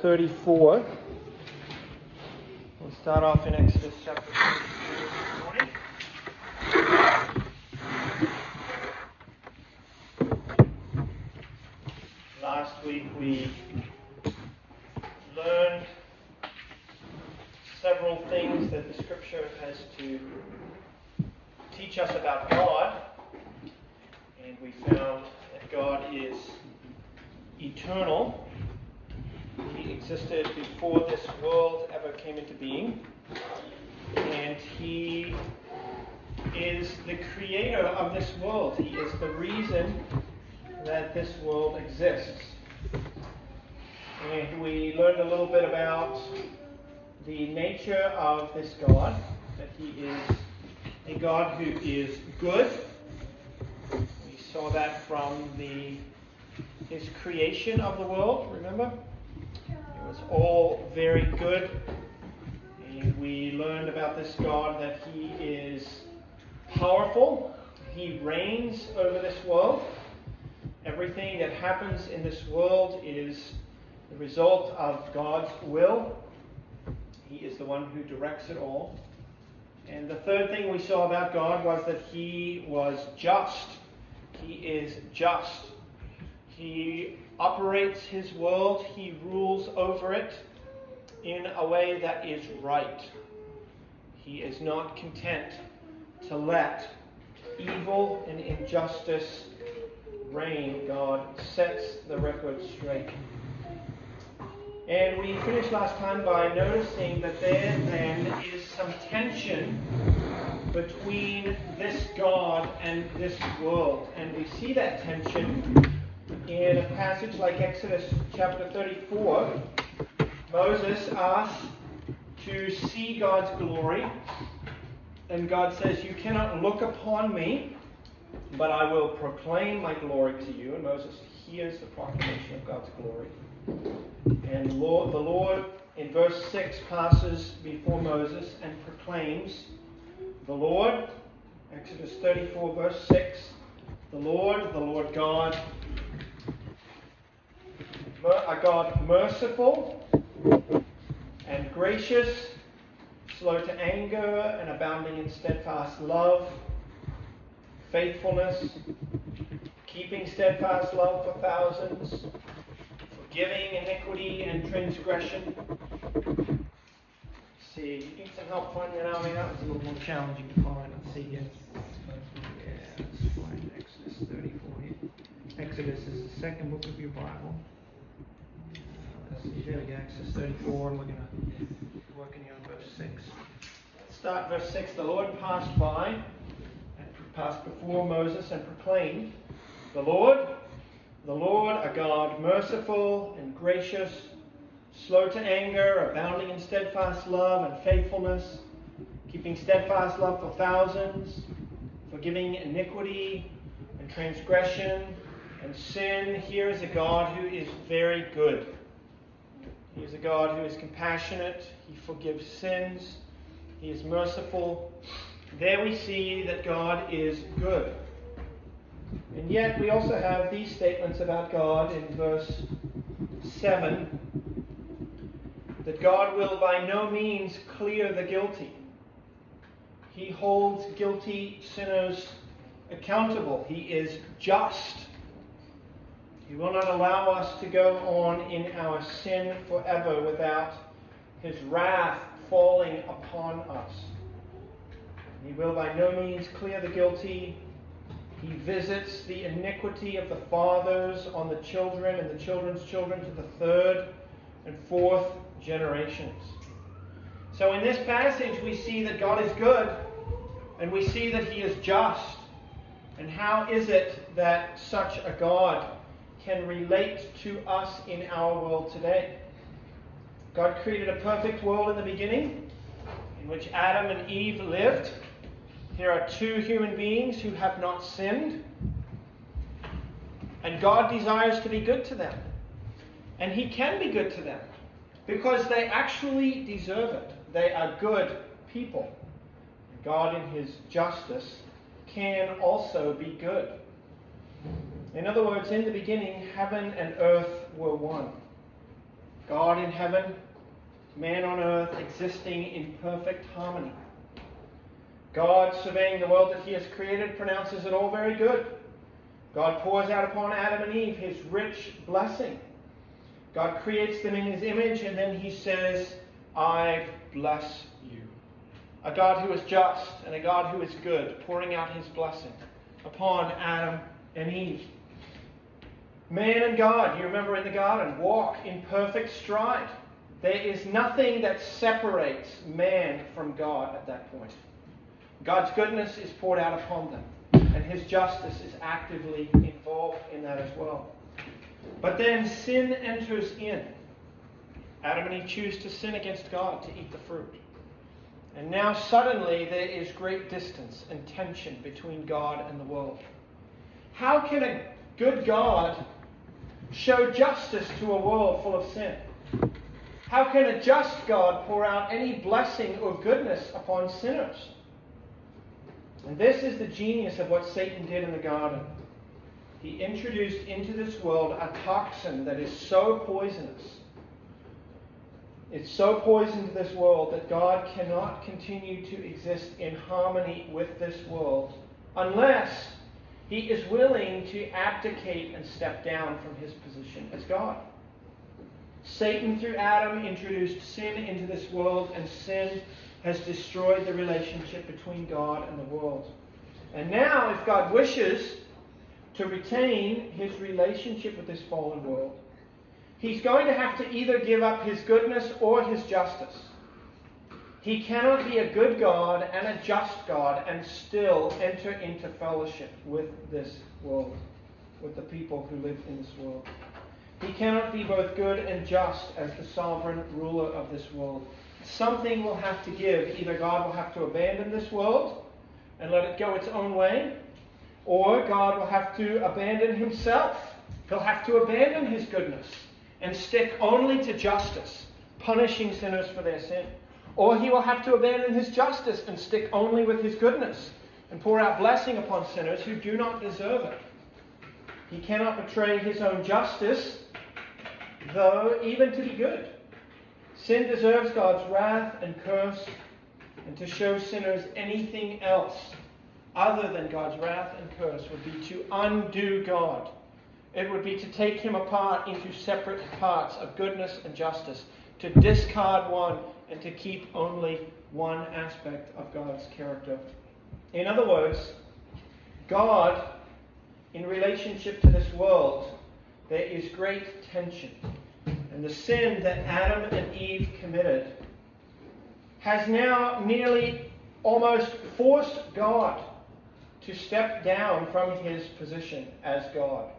34. We'll start off in Exodus chapter 34 this morning. Last week we learned several things that the scripture has to teach us about God, and we found that God is eternal he existed before this world ever came into being. And He is the creator of this world. He is the reason that this world exists. And we learned a little bit about the nature of this God, that He is a God who is good. We saw that from the His creation of the world, remember? Was all very good. And we learned about this God that He is powerful, He reigns over this world. Everything that happens in this world is the result of God's will. He is the one who directs it all. And the third thing we saw about God was that He was just. He is just. He operates his world, he rules over it in a way that is right. He is not content to let evil and injustice reign. God sets the record straight. And we finished last time by noticing that there then is some tension between this God and this world. And we see that tension in a passage like Exodus chapter 34, Moses asks to see God's glory, and God says, You cannot look upon me, but I will proclaim my glory to you. And Moses hears the proclamation of God's glory. And Lord, the Lord, in verse 6, passes before Moses and proclaims, The Lord, Exodus 34, verse 6, the Lord, the Lord God, a God merciful and gracious, slow to anger and abounding in steadfast love, faithfulness, keeping steadfast love for thousands, forgiving iniquity and transgression. Let's see, you need some help finding that out? I mean, that was a little more challenging to find. Let's see here. Yeah, let's find Exodus 34 here. Exodus is the second book of your Bible. Go, Exodus 34, and we're going to working on verse 6. Let's start verse 6. The Lord passed by, and passed before Moses, and proclaimed, The Lord, the Lord, a God merciful and gracious, slow to anger, abounding in steadfast love and faithfulness, keeping steadfast love for thousands, forgiving iniquity and transgression and sin. Here is a God who is very good he is a God who is compassionate. He forgives sins. He is merciful. There we see that God is good. And yet we also have these statements about God in verse 7 that God will by no means clear the guilty. He holds guilty sinners accountable. He is just. He will not allow us to go on in our sin forever without his wrath falling upon us. He will by no means clear the guilty. He visits the iniquity of the fathers on the children and the children's children to the third and fourth generations. So in this passage, we see that God is good and we see that he is just. And how is it that such a God can relate to us in our world today. God created a perfect world in the beginning in which Adam and Eve lived. Here are two human beings who have not sinned. And God desires to be good to them. And He can be good to them because they actually deserve it. They are good people. God, in His justice, can also be good. In other words, in the beginning, heaven and earth were one. God in heaven, man on earth, existing in perfect harmony. God, surveying the world that he has created, pronounces it all very good. God pours out upon Adam and Eve his rich blessing. God creates them in his image, and then he says, I bless you. A God who is just and a God who is good, pouring out his blessing upon Adam and Eve. Man and God, you remember in the garden, walk in perfect stride. There is nothing that separates man from God at that point. God's goodness is poured out upon them, and his justice is actively involved in that as well. But then sin enters in. Adam and Eve choose to sin against God, to eat the fruit. And now suddenly there is great distance and tension between God and the world. How can a good God show justice to a world full of sin? How can a just God pour out any blessing or goodness upon sinners? And this is the genius of what Satan did in the garden. He introduced into this world a toxin that is so poisonous. It's so poison to this world that God cannot continue to exist in harmony with this world unless he is willing to abdicate and step down from his position as God. Satan, through Adam, introduced sin into this world, and sin has destroyed the relationship between God and the world. And now, if God wishes to retain his relationship with this fallen world, he's going to have to either give up his goodness or his justice. He cannot be a good God and a just God and still enter into fellowship with this world, with the people who live in this world. He cannot be both good and just as the sovereign ruler of this world. Something will have to give. Either God will have to abandon this world and let it go its own way, or God will have to abandon himself. He'll have to abandon his goodness and stick only to justice, punishing sinners for their sin. Or he will have to abandon his justice and stick only with his goodness and pour out blessing upon sinners who do not deserve it. He cannot betray his own justice, though even to be good. Sin deserves God's wrath and curse, and to show sinners anything else other than God's wrath and curse would be to undo God. It would be to take him apart into separate parts of goodness and justice, to discard one and to keep only one aspect of God's character. In other words, God, in relationship to this world, there is great tension. And the sin that Adam and Eve committed has now nearly almost forced God to step down from his position as God.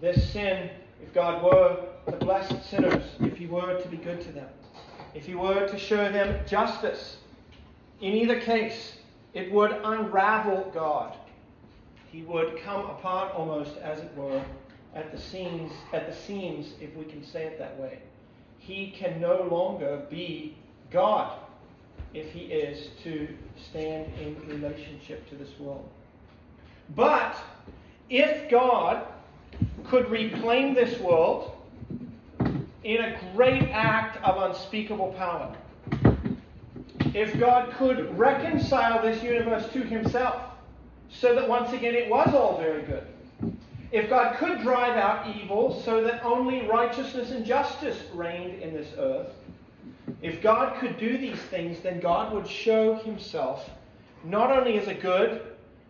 This sin, if God were to bless sinners, if he were to be good to them, if he were to show them justice, in either case, it would unravel God. He would come apart almost, as it were, at the seams, at the seams, if we can say it that way. He can no longer be God if he is to stand in relationship to this world. But if God could reclaim this world in a great act of unspeakable power. If God could reconcile this universe to himself, so that once again it was all very good. If God could drive out evil so that only righteousness and justice reigned in this earth, if God could do these things, then God would show himself not only as a good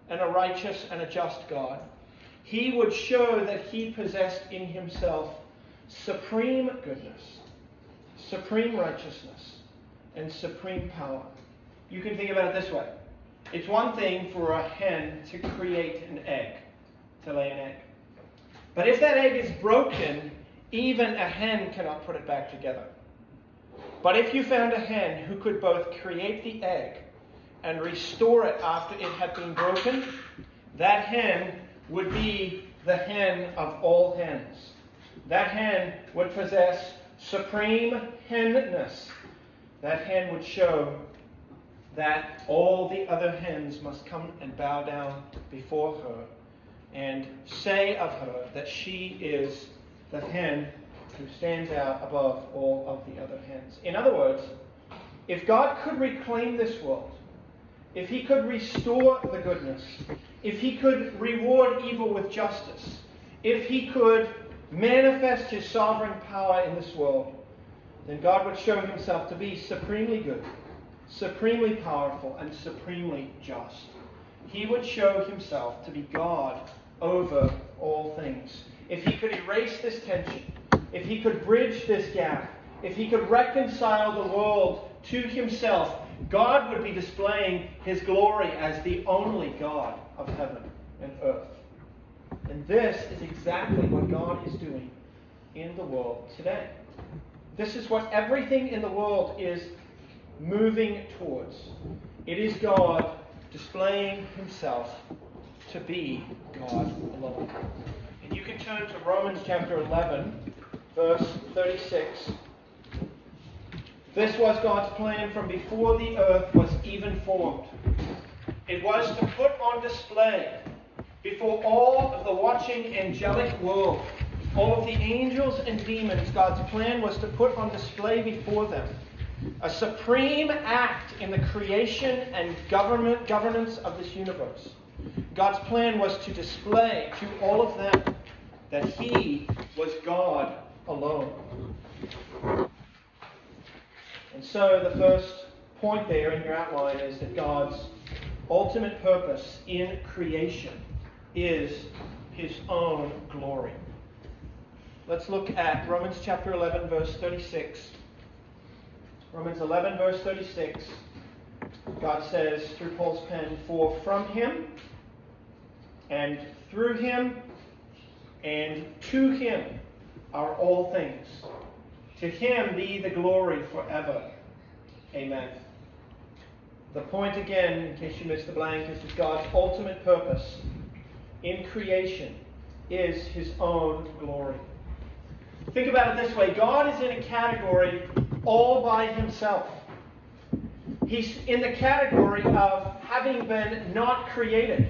and a righteous and a just God, he would show that he possessed in himself supreme goodness, supreme righteousness, and supreme power. You can think about it this way it's one thing for a hen to create an egg, to lay an egg. But if that egg is broken, even a hen cannot put it back together. But if you found a hen who could both create the egg and restore it after it had been broken, that hen would be the hen of all hens that hen would possess supreme henness. That hen would show that all the other hens must come and bow down before her and say of her that she is the hen who stands out above all of the other hens. In other words, if God could reclaim this world, if he could restore the goodness, if he could reward evil with justice, if he could manifest his sovereign power in this world, then God would show himself to be supremely good, supremely powerful, and supremely just. He would show himself to be God over all things. If he could erase this tension, if he could bridge this gap, if he could reconcile the world to himself, God would be displaying his glory as the only God of heaven and earth. And this is exactly what God is doing in the world today. This is what everything in the world is moving towards. It is God displaying himself to be God alone. And you can turn to Romans chapter 11, verse 36. This was God's plan from before the earth was even formed. It was to put on display before all of the watching angelic world, all of the angels and demons, God's plan was to put on display before them a supreme act in the creation and government, governance of this universe. God's plan was to display to all of them that He was God alone. And so the first point there in your outline is that God's ultimate purpose in creation is his own glory. Let's look at Romans chapter 11, verse 36. Romans 11, verse 36. God says through Paul's pen, For from him and through him and to him are all things. To him be the glory forever. Amen. The point again, in case you missed the blank, is that God's ultimate purpose in creation is his own glory. Think about it this way God is in a category all by himself. He's in the category of having been not created.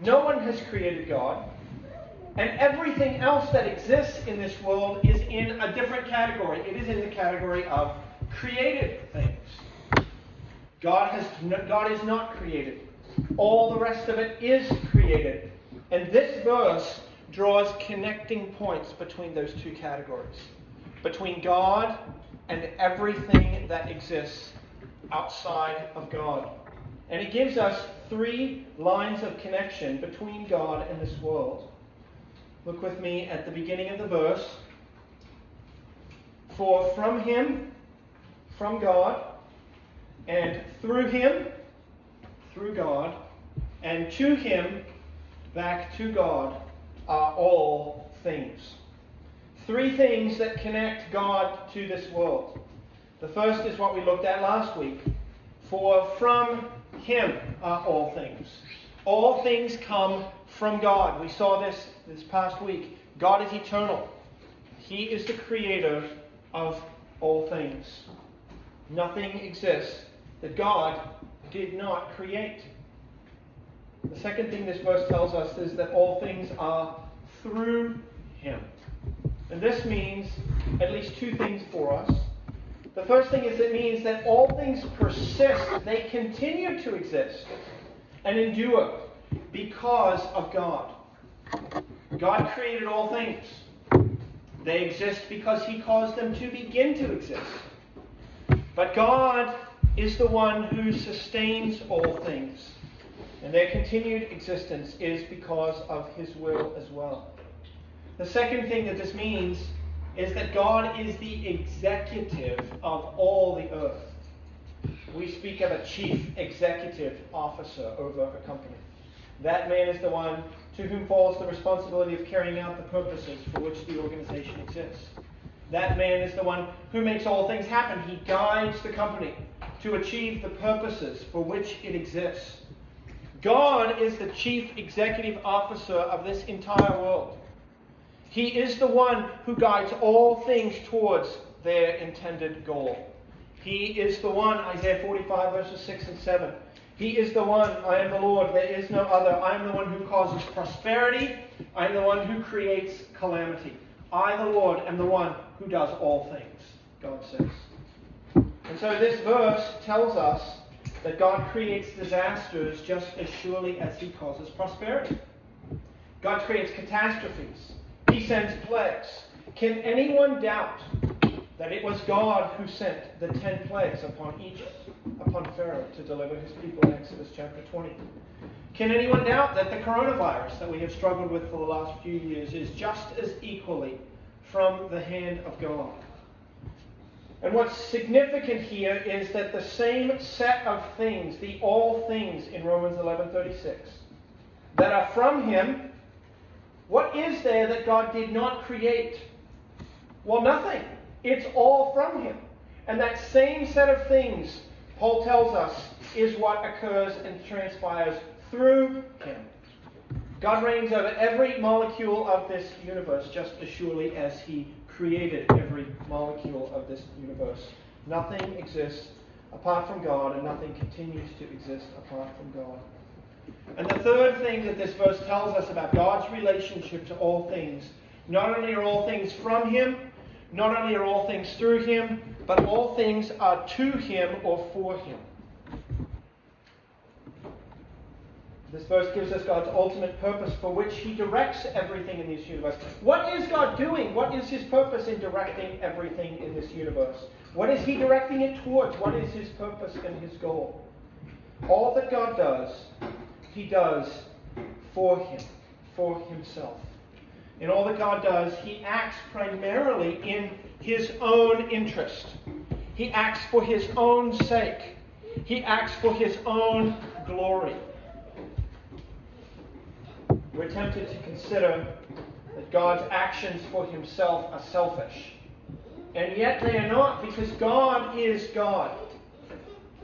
No one has created God. And everything else that exists in this world is in a different category. It is in the category of created things. God, has, God is not created. All the rest of it is created. And this verse draws connecting points between those two categories between God and everything that exists outside of God. And it gives us three lines of connection between God and this world. Look with me at the beginning of the verse. For from him, from God, and through him, through God, and to him, back to God, are all things. Three things that connect God to this world. The first is what we looked at last week. For from him are all things. All things come from God. We saw this this past week. God is eternal. He is the creator of all things. Nothing exists that God did not create. The second thing this verse tells us is that all things are through him. And this means at least two things for us. The first thing is it means that all things persist, they continue to exist and endure because of God. God created all things. They exist because He caused them to begin to exist. But God is the one who sustains all things. And their continued existence is because of His will as well. The second thing that this means is that God is the executive of all the earth. We speak of a chief executive officer over a company. That man is the one to whom falls the responsibility of carrying out the purposes for which the organization exists. That man is the one who makes all things happen. He guides the company to achieve the purposes for which it exists. God is the chief executive officer of this entire world. He is the one who guides all things towards their intended goal. He is the one, Isaiah 45, verses 6 and 7. He is the one, I am the Lord, there is no other. I am the one who causes prosperity, I am the one who creates calamity. I, the Lord, am the one who does all things, God says. And so this verse tells us that God creates disasters just as surely as he causes prosperity. God creates catastrophes. He sends plagues. Can anyone doubt that it was God who sent the ten plagues upon Egypt, upon Pharaoh, to deliver his people in Exodus chapter 20? Can anyone doubt that the coronavirus that we have struggled with for the last few years is just as equally from the hand of God? And what's significant here is that the same set of things, the all things in Romans 11:36, that are from him, what is there that God did not create? Well, nothing. It's all from him. And that same set of things, Paul tells us, is what occurs and transpires through him. God reigns over every molecule of this universe just as surely as he created every molecule of this universe. Nothing exists apart from God, and nothing continues to exist apart from God. And the third thing that this verse tells us about God's relationship to all things not only are all things from Him, not only are all things through Him, but all things are to Him or for Him. This verse gives us God's ultimate purpose for which He directs everything in this universe. What is God doing? What is His purpose in directing everything in this universe? What is He directing it towards? What is His purpose and His goal? All that God does, He does for Him, for Himself. In all that God does, He acts primarily in His own interest. He acts for His own sake. He acts for His own glory we're tempted to consider that God's actions for himself are selfish. And yet they are not, because God is God.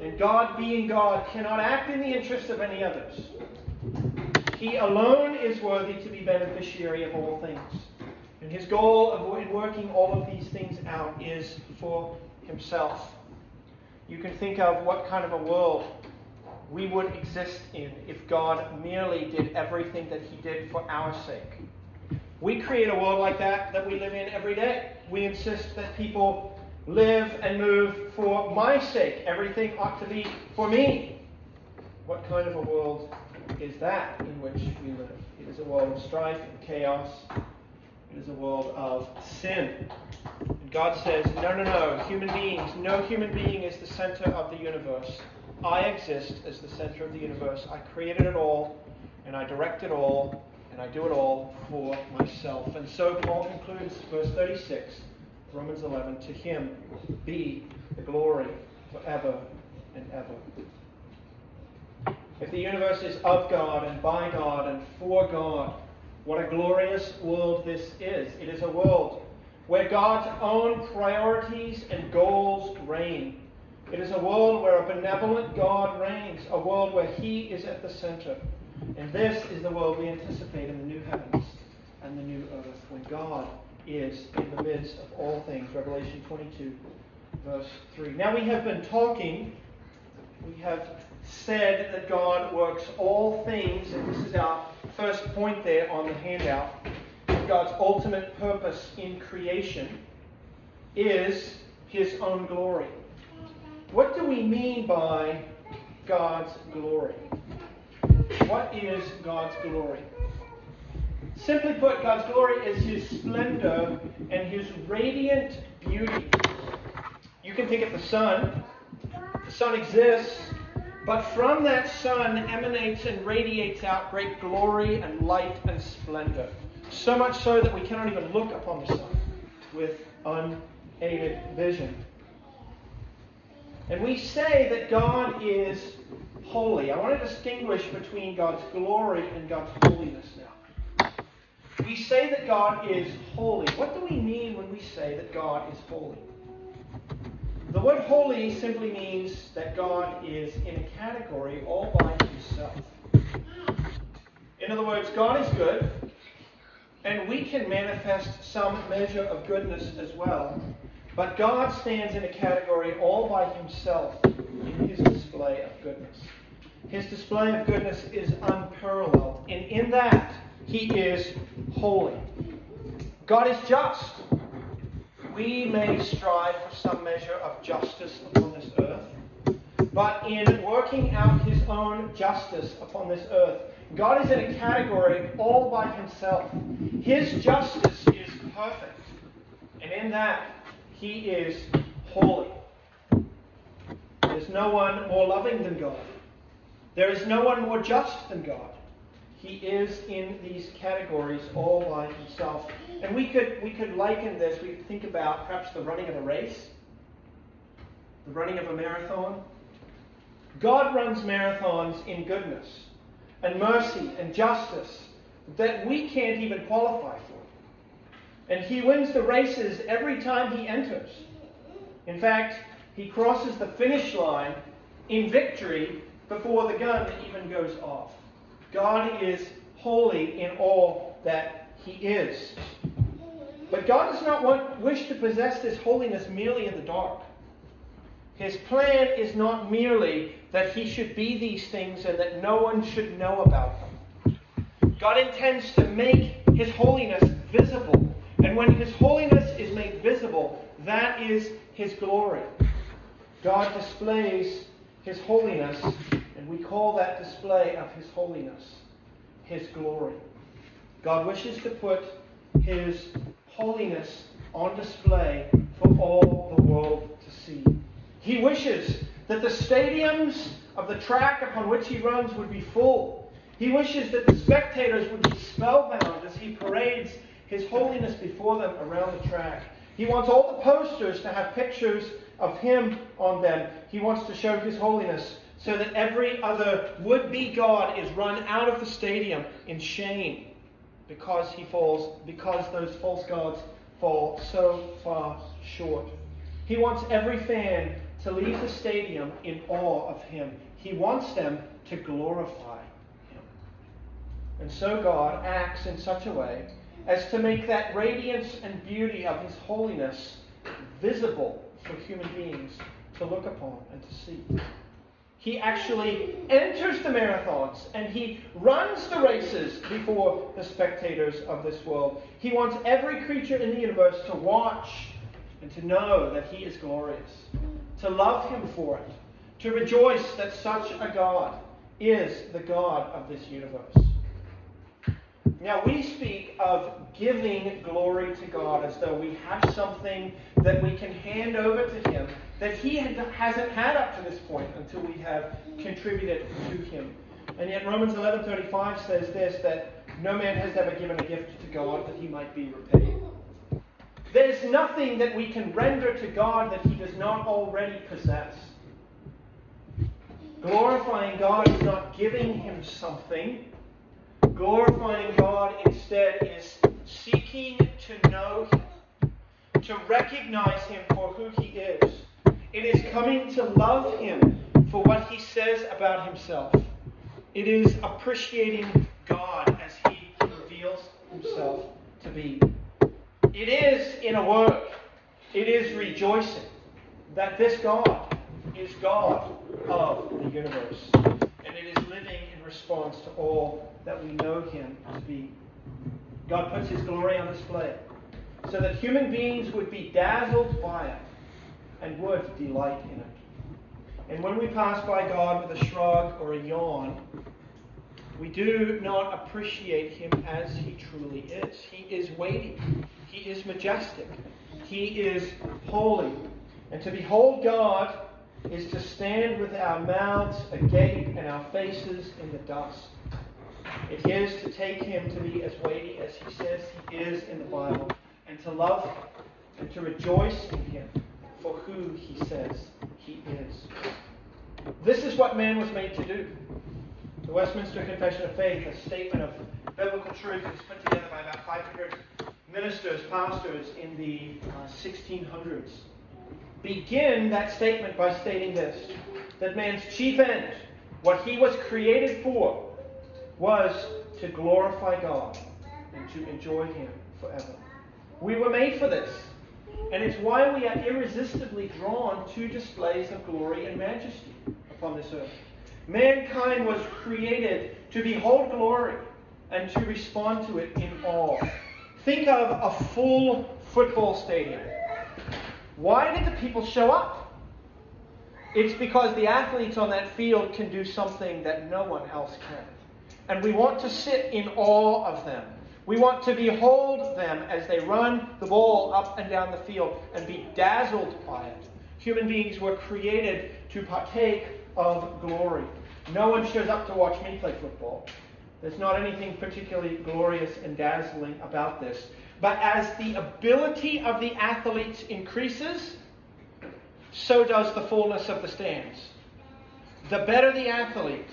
And God, being God, cannot act in the interest of any others. He alone is worthy to be beneficiary of all things. And his goal of in working all of these things out is for himself. You can think of what kind of a world we would exist in if God merely did everything that He did for our sake. We create a world like that that we live in every day. We insist that people live and move for my sake. Everything ought to be for me. What kind of a world is that in which we live? It is a world of strife and chaos. It is a world of sin. And God says, no, no, no, human beings, no human being is the center of the universe. I exist as the center of the universe. I created it all, and I direct it all, and I do it all for myself. And so Paul concludes verse 36, Romans 11, to him be the glory forever and ever. If the universe is of God and by God and for God, what a glorious world this is. It is a world where God's own priorities and goals reign it is a world where a benevolent God reigns, a world where He is at the center. And this is the world we anticipate in the new heavens and the new earth, when God is in the midst of all things. Revelation 22, verse 3. Now we have been talking, we have said that God works all things, and this is our first point there on the handout. God's ultimate purpose in creation is His own glory. What do we mean by God's glory? What is God's glory? Simply put, God's glory is His splendor and His radiant beauty. You can think of the sun. The sun exists, but from that sun emanates and radiates out great glory and light and splendor. So much so that we cannot even look upon the sun with unaided vision. And we say that God is holy. I want to distinguish between God's glory and God's holiness now. We say that God is holy. What do we mean when we say that God is holy? The word holy simply means that God is in a category all by himself. In other words, God is good, and we can manifest some measure of goodness as well. But God stands in a category all by himself in his display of goodness. His display of goodness is unparalleled. And in that, he is holy. God is just. We may strive for some measure of justice upon this earth, but in working out his own justice upon this earth, God is in a category all by himself. His justice is perfect, and in that, he is holy. There's no one more loving than God. There is no one more just than God. He is in these categories all by himself. And we could, we could liken this, we could think about perhaps the running of a race, the running of a marathon. God runs marathons in goodness and mercy and justice that we can't even qualify for. And he wins the races every time he enters. In fact, he crosses the finish line in victory before the gun even goes off. God is holy in all that he is. But God does not want, wish to possess this holiness merely in the dark. His plan is not merely that he should be these things and that no one should know about them. God intends to make his holiness visible. And when his holiness is made visible, that is his glory. God displays his holiness, and we call that display of his holiness his glory. God wishes to put his holiness on display for all the world to see. He wishes that the stadiums of the track upon which he runs would be full. He wishes that the spectators would be spellbound as he parades his holiness before them around the track. He wants all the posters to have pictures of him on them. He wants to show his holiness so that every other would be God is run out of the stadium in shame because he falls, because those false gods fall so far short. He wants every fan to leave the stadium in awe of him. He wants them to glorify him. And so God acts in such a way as to make that radiance and beauty of his holiness visible for human beings to look upon and to see. He actually enters the marathons and he runs the races before the spectators of this world. He wants every creature in the universe to watch and to know that he is glorious, to love him for it, to rejoice that such a God is the God of this universe. Now, we speak of giving glory to God as though we have something that we can hand over to Him that He hasn't had up to this point until we have contributed to Him. And yet, Romans 11:35 says this: that no man has ever given a gift to God that He might be repaid. There's nothing that we can render to God that He does not already possess. Glorifying God is not giving Him something Glorifying God instead is seeking to know Him, to recognize Him for who He is. It is coming to love Him for what He says about Himself. It is appreciating God as He reveals Himself to be. It is, in a word, it is rejoicing that this God is God of the universe. And it is living in response to all that we know him to be. God puts his glory on display so that human beings would be dazzled by it and would delight in it. And when we pass by God with a shrug or a yawn, we do not appreciate him as he truly is. He is weighty, he is majestic, he is holy. And to behold God is to stand with our mouths agape and our faces in the dust. It is to take him to be as weighty as he says he is in the Bible, and to love him, and to rejoice in him for who he says he is. This is what man was made to do. The Westminster Confession of Faith, a statement of biblical truth, is put together by about 500 ministers, pastors in the uh, 1600s. Begin that statement by stating this that man's chief end, what he was created for, was to glorify God and to enjoy Him forever. We were made for this. And it's why we are irresistibly drawn to displays of glory and majesty upon this earth. Mankind was created to behold glory and to respond to it in awe. Think of a full football stadium. Why did the people show up? It's because the athletes on that field can do something that no one else can. And we want to sit in awe of them. We want to behold them as they run the ball up and down the field and be dazzled by it. Human beings were created to partake of glory. No one shows up to watch me play football. There's not anything particularly glorious and dazzling about this. But as the ability of the athletes increases, so does the fullness of the stands. The better the athlete,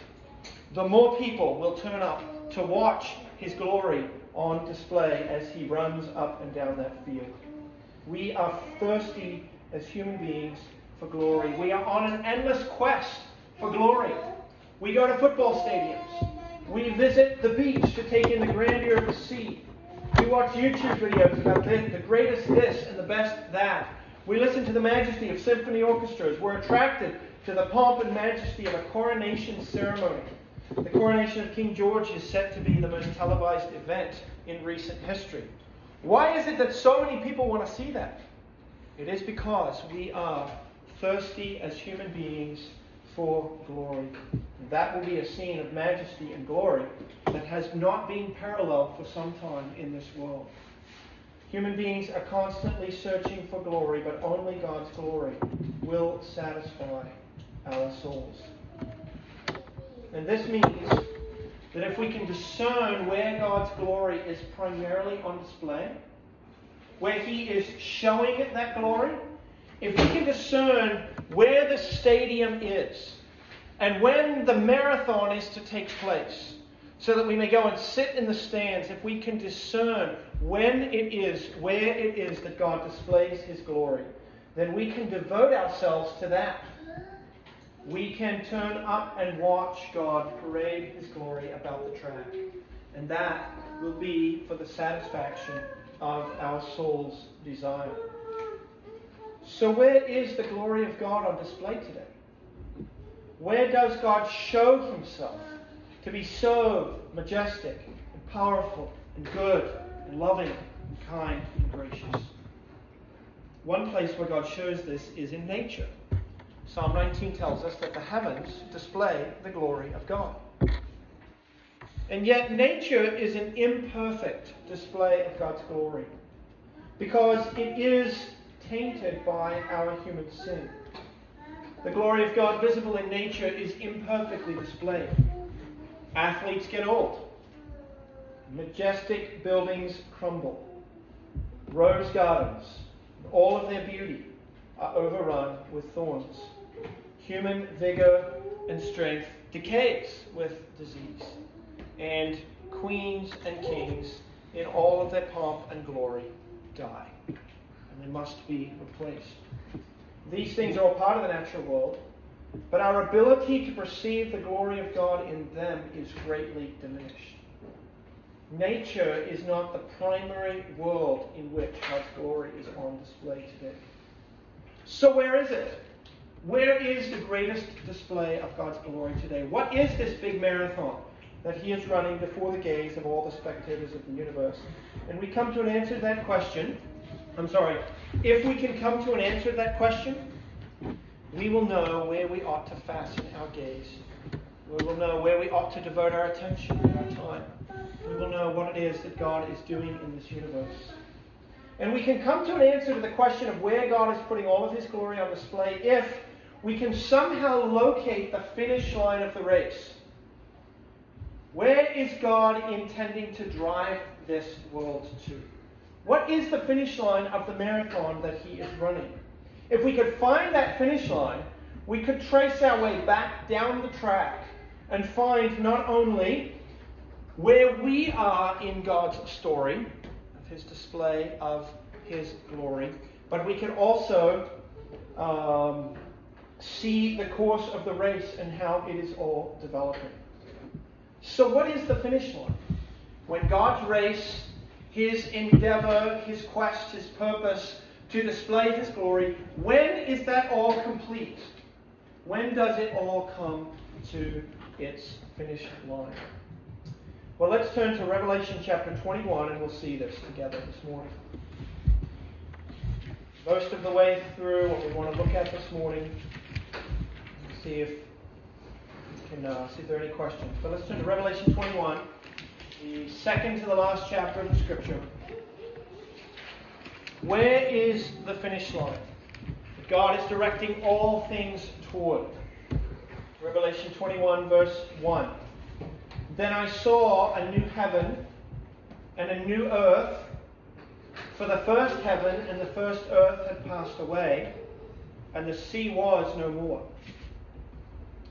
the more people will turn up to watch his glory on display as he runs up and down that field. We are thirsty as human beings for glory. We are on an endless quest for glory. We go to football stadiums. We visit the beach to take in the grandeur of the sea. We watch YouTube videos about the, greatest this and the best that. We listen to the majesty of symphony orchestras. We're attracted to the pomp and majesty of a coronation ceremony. The coronation of King George is set to be the most televised event in recent history. Why is it that so many people want to see that? It is because we are thirsty as human beings for glory. That will be a scene of majesty and glory that has not been paralleled for some time in this world. Human beings are constantly searching for glory, but only God's glory will satisfy our souls. And this means that if we can discern where God's glory is primarily on display, where He is showing that glory, if we can discern where the stadium is and when the marathon is to take place, so that we may go and sit in the stands, if we can discern when it is, where it is that God displays His glory, then we can devote ourselves to that. We can turn up and watch God parade His glory about the track. And that will be for the satisfaction of our soul's desire. So, where is the glory of God on display today? Where does God show himself to be so majestic and powerful and good and loving and kind and gracious? One place where God shows this is in nature. Psalm 19 tells us that the heavens display the glory of God. And yet, nature is an imperfect display of God's glory because it is tainted by our human sin. The glory of God visible in nature is imperfectly displayed. Athletes get old. Majestic buildings crumble. Rose gardens, all of their beauty, are overrun with thorns. Human vigor and strength decays with disease. And queens and kings, in all of their pomp and glory, die and they must be replaced. These things are all part of the natural world, but our ability to perceive the glory of God in them is greatly diminished. Nature is not the primary world in which God's glory is on display today. So, where is it? Where is the greatest display of God's glory today? What is this big marathon that He is running before the gaze of all the spectators of the universe? And we come to an answer to that question I'm sorry, if we can come to an answer to that question, we will know where we ought to fasten our gaze. We will know where we ought to devote our attention and our time. We will know what it is that God is doing in this universe. And we can come to an answer to the question of where God is putting all of his glory on display if we can somehow locate the finish line of the race. Where is God intending to drive this world to? What is the finish line of the marathon that he is running? If we could find that finish line, we could trace our way back down the track and find not only where we are in God's story of his display of his glory, but we can also um, see the course of the race and how it is all developing. So, what is the finish line? When God's race his endeavor, his quest, his purpose to display his glory, when is that all complete? When does it all come to its finish line? Well, let's turn to Revelation chapter 21 and we'll see this together this morning. Most of the way through what we want to look at this morning, see if we can uh, see if there are any questions. But let's turn to Revelation 21, the second to the last chapter of the Scripture. Where is the finish line? God is directing all things toward. Revelation 21, verse 1. Then I saw a new heaven and a new earth, for the first heaven and the first earth had passed away, and the sea was no more.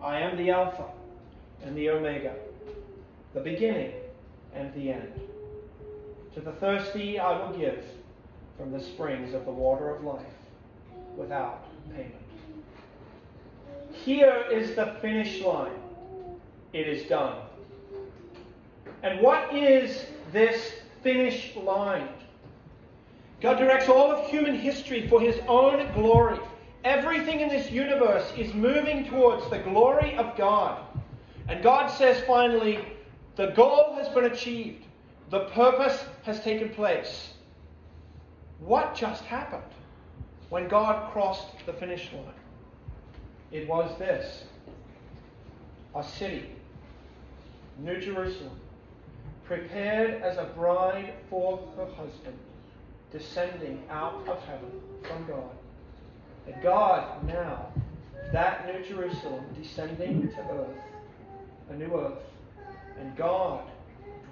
I am the Alpha and the Omega, the beginning and the end. To the thirsty I will give from the springs of the water of life without payment. Here is the finish line. It is done. And what is this finish line? God directs all of human history for his own glory. Everything in this universe is moving towards the glory of God. And God says finally, the goal has been achieved. The purpose has taken place. What just happened when God crossed the finish line? It was this a city, New Jerusalem, prepared as a bride for her husband, descending out of heaven from God. And God now, that New Jerusalem, descending to earth, a new earth, and God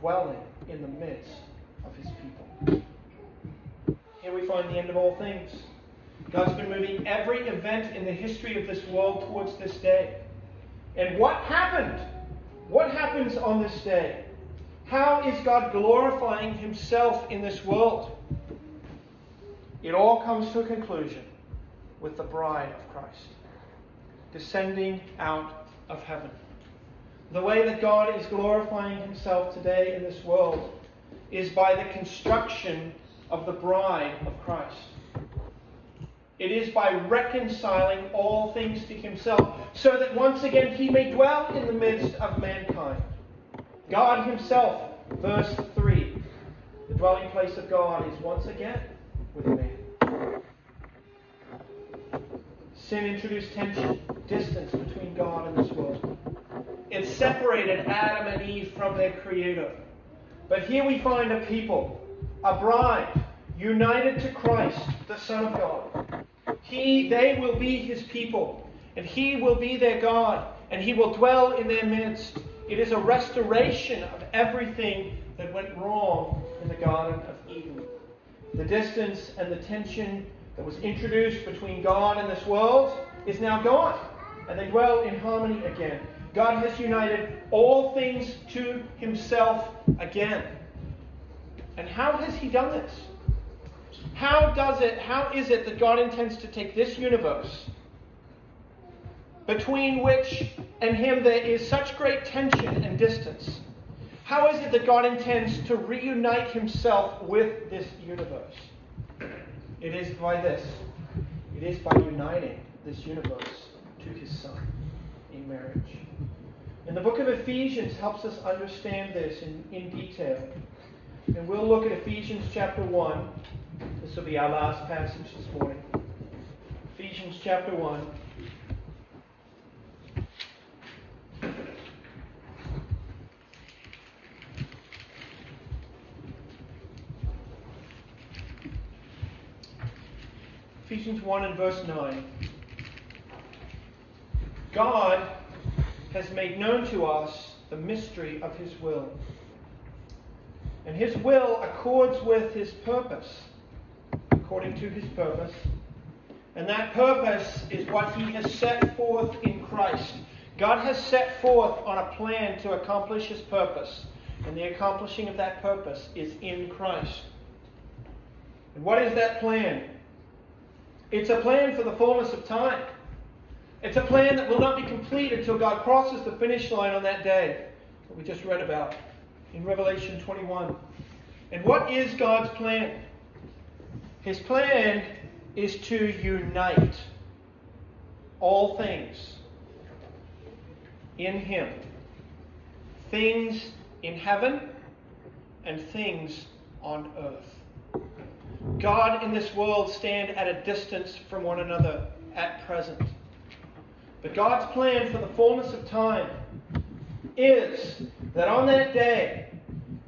dwelling in the midst of his people. Here we find the end of all things. God's been moving every event in the history of this world towards this day. And what happened? What happens on this day? How is God glorifying himself in this world? It all comes to a conclusion with the bride of Christ descending out of heaven. The way that God is glorifying himself today in this world is by the construction of the bride of Christ. It is by reconciling all things to himself, so that once again he may dwell in the midst of mankind. God himself, verse 3, the dwelling place of God is once again with man. Sin introduced tension, distance between God and this world. It separated Adam and Eve from their Creator. But here we find a people, a bride, united to Christ, the Son of God. He, they will be his people, and he will be their God, and he will dwell in their midst. It is a restoration of everything that went wrong in the Garden of Eden. The distance and the tension that was introduced between God and this world is now gone, and they dwell in harmony again. God has united all things to himself again. And how has he done this? How does it, how is it that God intends to take this universe between which and him there is such great tension and distance? How is it that God intends to reunite himself with this universe? It is by this. It is by uniting this universe to his Son in marriage. And the book of Ephesians helps us understand this in, in detail. And we'll look at Ephesians chapter 1. This will be our last passage this morning. Ephesians chapter 1. Ephesians 1 and verse 9. God has made known to us the mystery of his will. And his will accords with his purpose, according to his purpose. And that purpose is what he has set forth in Christ. God has set forth on a plan to accomplish his purpose. And the accomplishing of that purpose is in Christ. And what is that plan? It's a plan for the fullness of time. It's a plan that will not be complete until God crosses the finish line on that day that we just read about in Revelation 21. And what is God's plan? His plan is to unite all things in Him things in heaven and things on earth. God in this world stand at a distance from one another at present. But God's plan for the fullness of time is that on that day,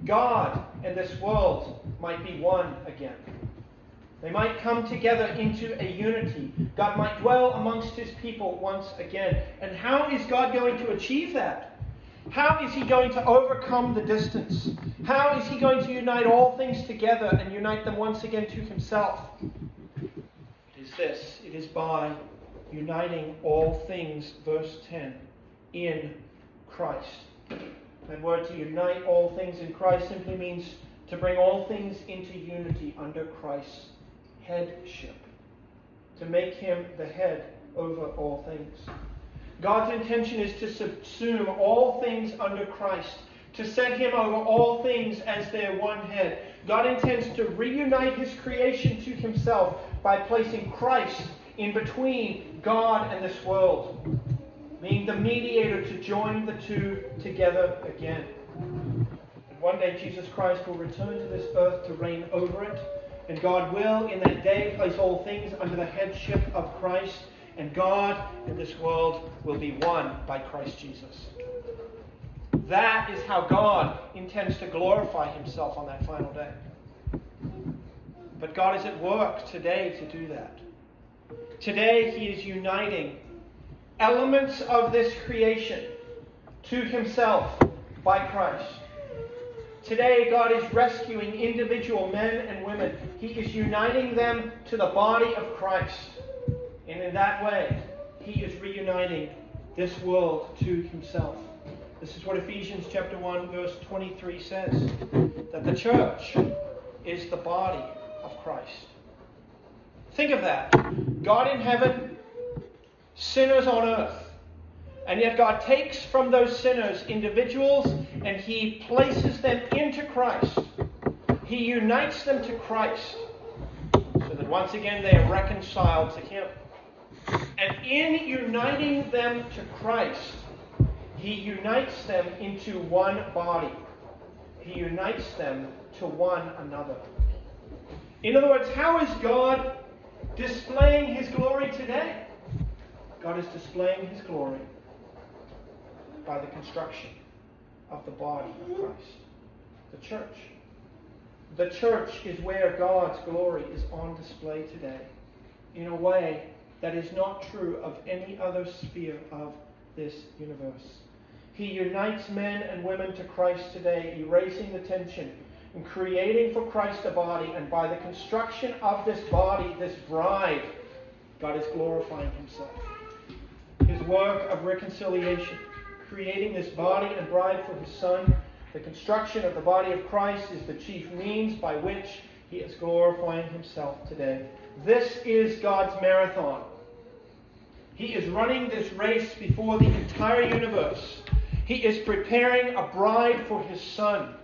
God and this world might be one again. They might come together into a unity. God might dwell amongst his people once again. And how is God going to achieve that? How is he going to overcome the distance? How is he going to unite all things together and unite them once again to himself? It is this it is by uniting all things, verse 10, in Christ. That word to unite all things in Christ simply means to bring all things into unity under Christ's headship, to make him the head over all things. God's intention is to subsume all things under Christ, to set him over all things as their one head. God intends to reunite his creation to himself by placing Christ in between God and this world, being the mediator to join the two together again. And one day Jesus Christ will return to this earth to reign over it, and God will in that day place all things under the headship of Christ and God and this world will be one by Christ Jesus. That is how God intends to glorify himself on that final day. But God is at work today to do that. Today, he is uniting elements of this creation to himself by Christ. Today, God is rescuing individual men and women. He is uniting them to the body of Christ. And in that way, he is reuniting this world to himself. This is what Ephesians chapter 1 verse 23 says, that the church is the body of Christ. Think of that. God in heaven, sinners on earth. And yet God takes from those sinners individuals and he places them into Christ. He unites them to Christ so that once again they are reconciled to him. And in uniting them to Christ, he unites them into one body. He unites them to one another. In other words, how is God displaying his glory today? God is displaying his glory by the construction of the body of Christ, the church. The church is where God's glory is on display today in a way that is not true of any other sphere of this universe. He unites men and women to Christ today, erasing the tension and creating for Christ a body. And by the construction of this body, this bride, God is glorifying himself. His work of reconciliation, creating this body and bride for his Son, the construction of the body of Christ is the chief means by which he is glorifying himself today. This is God's marathon. He is running this race before the entire universe. He is preparing a bride for his son.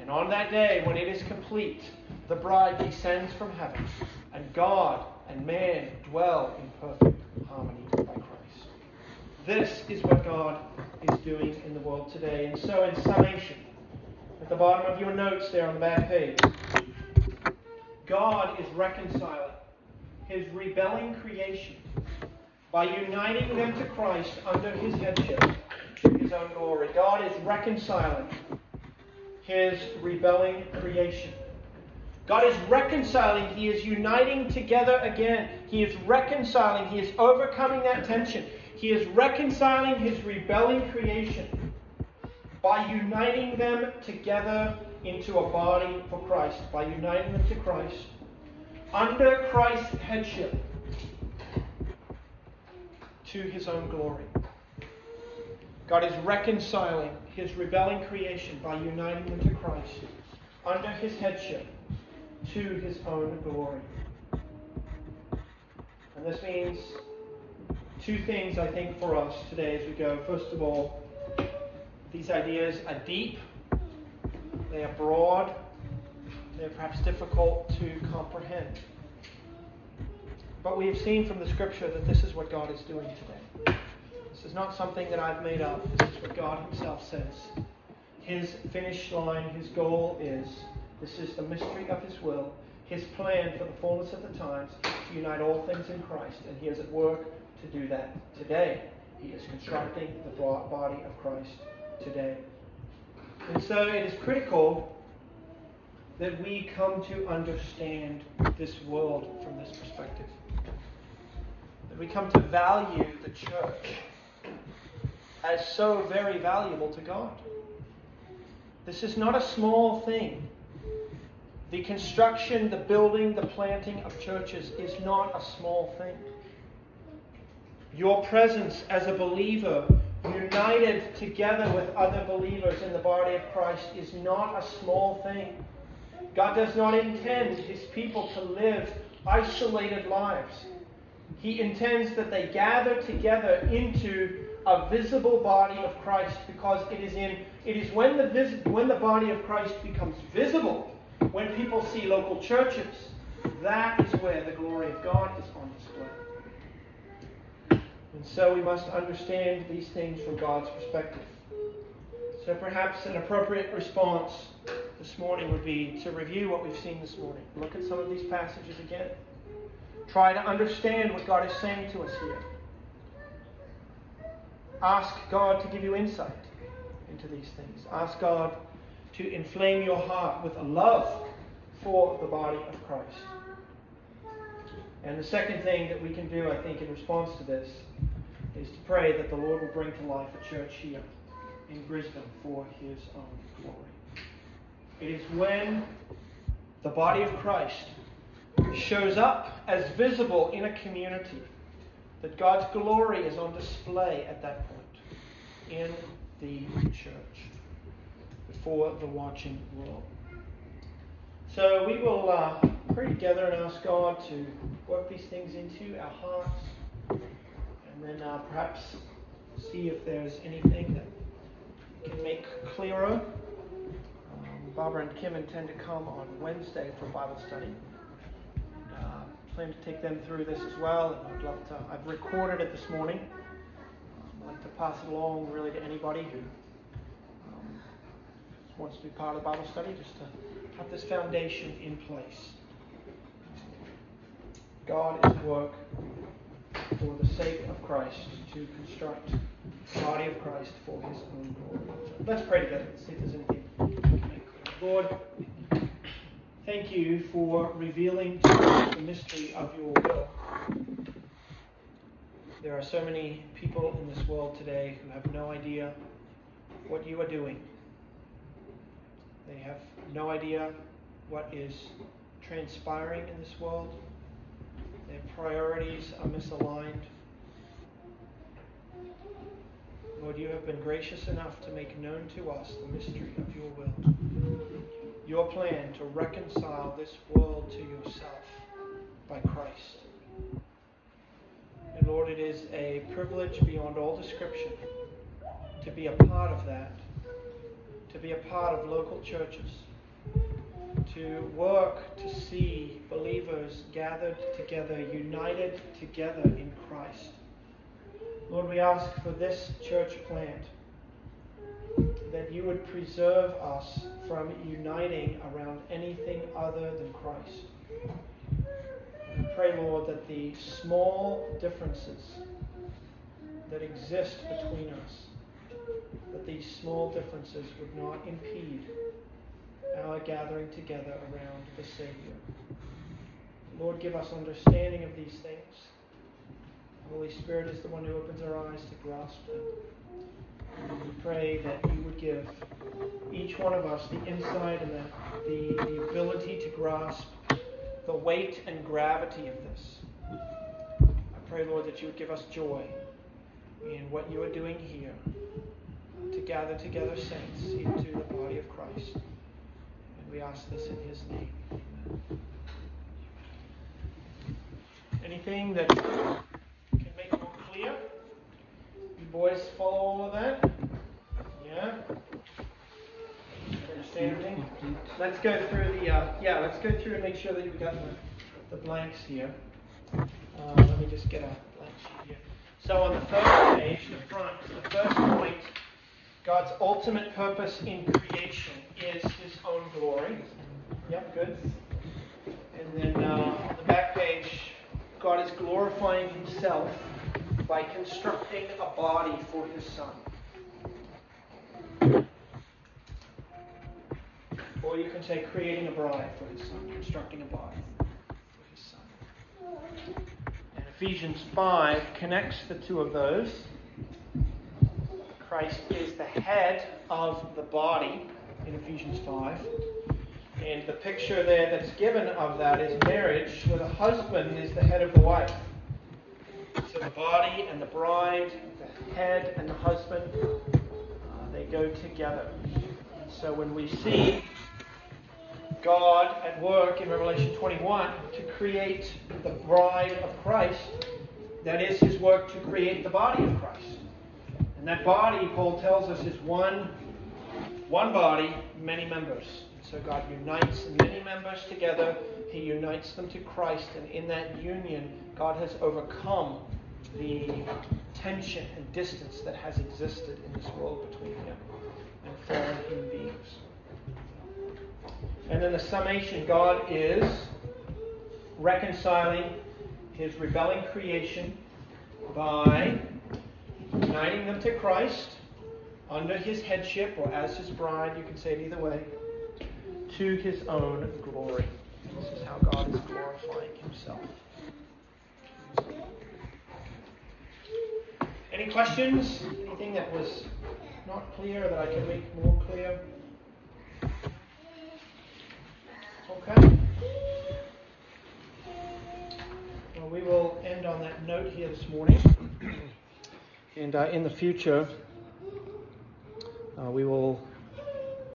And on that day, when it is complete, the bride descends from heaven, and God and man dwell in perfect harmony by Christ. This is what God is doing in the world today. And so, in summation, at the bottom of your notes there on the back page, God is reconciling his rebelling creation by uniting them to Christ under his headship to his own glory. God is reconciling his rebelling creation. God is reconciling. He is uniting together again. He is reconciling. He is overcoming that tension. He is reconciling his rebelling creation by uniting them together into a body for Christ, by uniting them to Christ under Christ's headship to his own glory. God is reconciling his rebelling creation by uniting them to Christ under his headship to his own glory. And this means two things, I think, for us today as we go. First of all, these ideas are deep, they are broad, they're perhaps difficult to comprehend. But we have seen from the scripture that this is what God is doing today. This is not something that I've made up. This is what God Himself says. His finish line, His goal is this is the mystery of His will, His plan for the fullness of the times to unite all things in Christ. And He is at work to do that today. He is constructing the body of Christ today. And so it is critical that we come to understand this world from this perspective. That we come to value the church as so very valuable to God. This is not a small thing. The construction, the building, the planting of churches is not a small thing. Your presence as a believer, united together with other believers in the body of Christ, is not a small thing. God does not intend his people to live isolated lives. He intends that they gather together into a visible body of Christ because it is in it is when the vis, when the body of Christ becomes visible, when people see local churches, that is where the glory of God is on display. And so we must understand these things from God's perspective. So perhaps an appropriate response this morning would be to review what we've seen this morning. Look at some of these passages again. Try to understand what God is saying to us here. Ask God to give you insight into these things. Ask God to inflame your heart with a love for the body of Christ. And the second thing that we can do, I think, in response to this is to pray that the Lord will bring to life a church here in Brisbane for his own glory. It is when the body of Christ shows up as visible in a community that God's glory is on display at that point in the church before the watching world. So we will uh, pray together and ask God to work these things into our hearts and then uh, perhaps see if there's anything that can make clearer Barbara and Kim intend to come on Wednesday for Bible study. Uh, plan to take them through this as well. And I'd love to. I've recorded it this morning. I'd like to pass it along really to anybody who um, wants to be part of the Bible study, just to have this foundation in place. God is at work for the sake of Christ to construct the body of Christ for His own glory. Let's pray together. See if there's anything. Lord, thank you for revealing to us the mystery of your will. There are so many people in this world today who have no idea what you are doing. They have no idea what is transpiring in this world. Their priorities are misaligned. Lord, you have been gracious enough to make known to us the mystery of your will your plan to reconcile this world to yourself by Christ. And Lord, it is a privilege beyond all description to be a part of that, to be a part of local churches, to work to see believers gathered together, united together in Christ. Lord, we ask for this church plant that you would preserve us from uniting around anything other than Christ. We pray, Lord, that the small differences that exist between us, that these small differences would not impede gathering together around the Savior. Lord, give us understanding of these things. The Holy Spirit is the one who opens our eyes to grasp them. We pray that you would give each one of us the insight and the, the, the ability to grasp the weight and gravity of this. I pray, Lord, that you would give us joy in what you are doing here to gather together saints into the body of Christ. We ask this in his name. Anything that can make it more clear? You boys follow all of that? Yeah? Understand? Let's go through the, uh, yeah, let's go through and make sure that you've got the, the blanks here. Uh, let me just get a blank sheet here. So on the first page, the front, the first point, God's ultimate purpose in creation is His own glory. Yep, good. And then uh, on the back page, God is glorifying Himself by constructing a body for His Son. Or you can say creating a bride for His Son, constructing a body for His Son. And Ephesians 5 connects the two of those. Christ is the head of the body in Ephesians 5. And the picture there that's given of that is marriage, where the husband is the head of the wife. So the body and the bride, the head and the husband, uh, they go together. So when we see God at work in Revelation 21 to create the bride of Christ, that is his work to create the body of Christ. And that body, Paul tells us, is one, one body, many members. So God unites many members together. He unites them to Christ. And in that union, God has overcome the tension and distance that has existed in this world between Him and fallen human beings. And then the summation God is reconciling His rebelling creation by uniting them to Christ under His headship or as His bride, you can say it either way to his own glory. This is how God is glorifying himself. Any questions? Anything that was not clear that I can make more clear? Okay. Well, we will end on that note here this morning. and uh, in the future, uh, we will